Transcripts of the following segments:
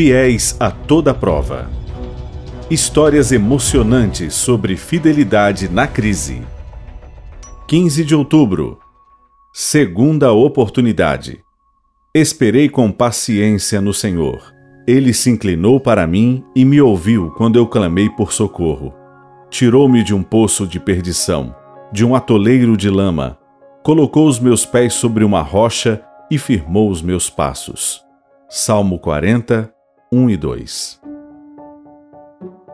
Fiéis a toda prova. Histórias emocionantes sobre fidelidade na crise. 15 de outubro. Segunda oportunidade. Esperei com paciência no Senhor. Ele se inclinou para mim e me ouviu quando eu clamei por socorro. Tirou-me de um poço de perdição, de um atoleiro de lama. Colocou os meus pés sobre uma rocha e firmou os meus passos. Salmo 40, 1 e 2.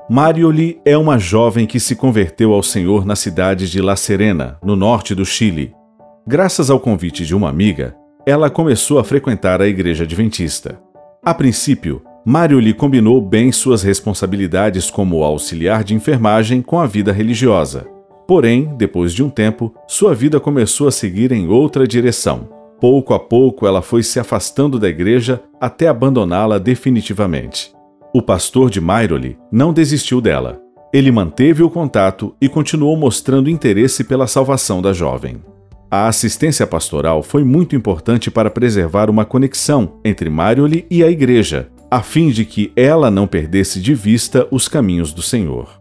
Marioli é uma jovem que se converteu ao Senhor na cidade de La Serena, no norte do Chile. Graças ao convite de uma amiga, ela começou a frequentar a igreja adventista. A princípio, Marioli combinou bem suas responsabilidades como auxiliar de enfermagem com a vida religiosa. Porém, depois de um tempo, sua vida começou a seguir em outra direção. Pouco a pouco ela foi se afastando da igreja até abandoná-la definitivamente. O pastor de Myroli não desistiu dela. Ele manteve o contato e continuou mostrando interesse pela salvação da jovem. A assistência pastoral foi muito importante para preservar uma conexão entre Marioli e a igreja, a fim de que ela não perdesse de vista os caminhos do Senhor.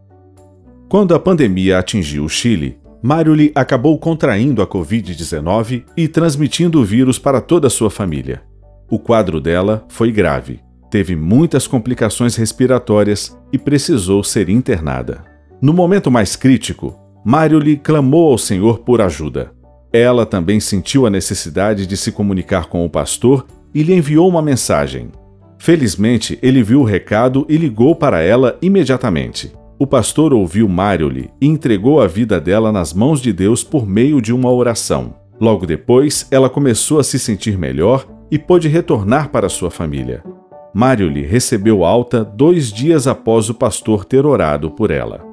Quando a pandemia atingiu o Chile, Marioli acabou contraindo a Covid-19 e transmitindo o vírus para toda a sua família. O quadro dela foi grave, teve muitas complicações respiratórias e precisou ser internada. No momento mais crítico, Marioli clamou ao Senhor por ajuda. Ela também sentiu a necessidade de se comunicar com o pastor e lhe enviou uma mensagem. Felizmente, ele viu o recado e ligou para ela imediatamente. O pastor ouviu Marioli e entregou a vida dela nas mãos de Deus por meio de uma oração. Logo depois, ela começou a se sentir melhor e pôde retornar para sua família. Marioli recebeu alta dois dias após o pastor ter orado por ela.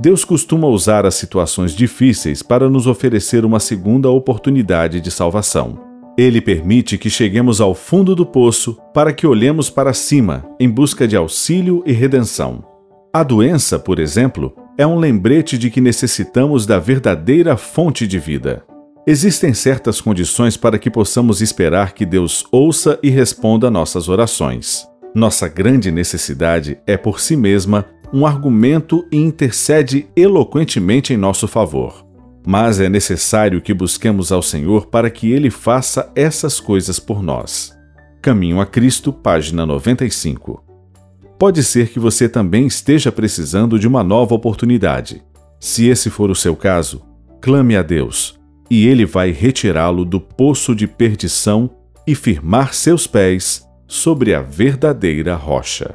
Deus costuma usar as situações difíceis para nos oferecer uma segunda oportunidade de salvação. Ele permite que cheguemos ao fundo do poço para que olhemos para cima em busca de auxílio e redenção. A doença, por exemplo, é um lembrete de que necessitamos da verdadeira fonte de vida. Existem certas condições para que possamos esperar que Deus ouça e responda nossas orações. Nossa grande necessidade é por si mesma um argumento e intercede eloquentemente em nosso favor. Mas é necessário que busquemos ao Senhor para que Ele faça essas coisas por nós. Caminho a Cristo, página 95. Pode ser que você também esteja precisando de uma nova oportunidade. Se esse for o seu caso, clame a Deus, e Ele vai retirá-lo do poço de perdição e firmar seus pés sobre a verdadeira rocha.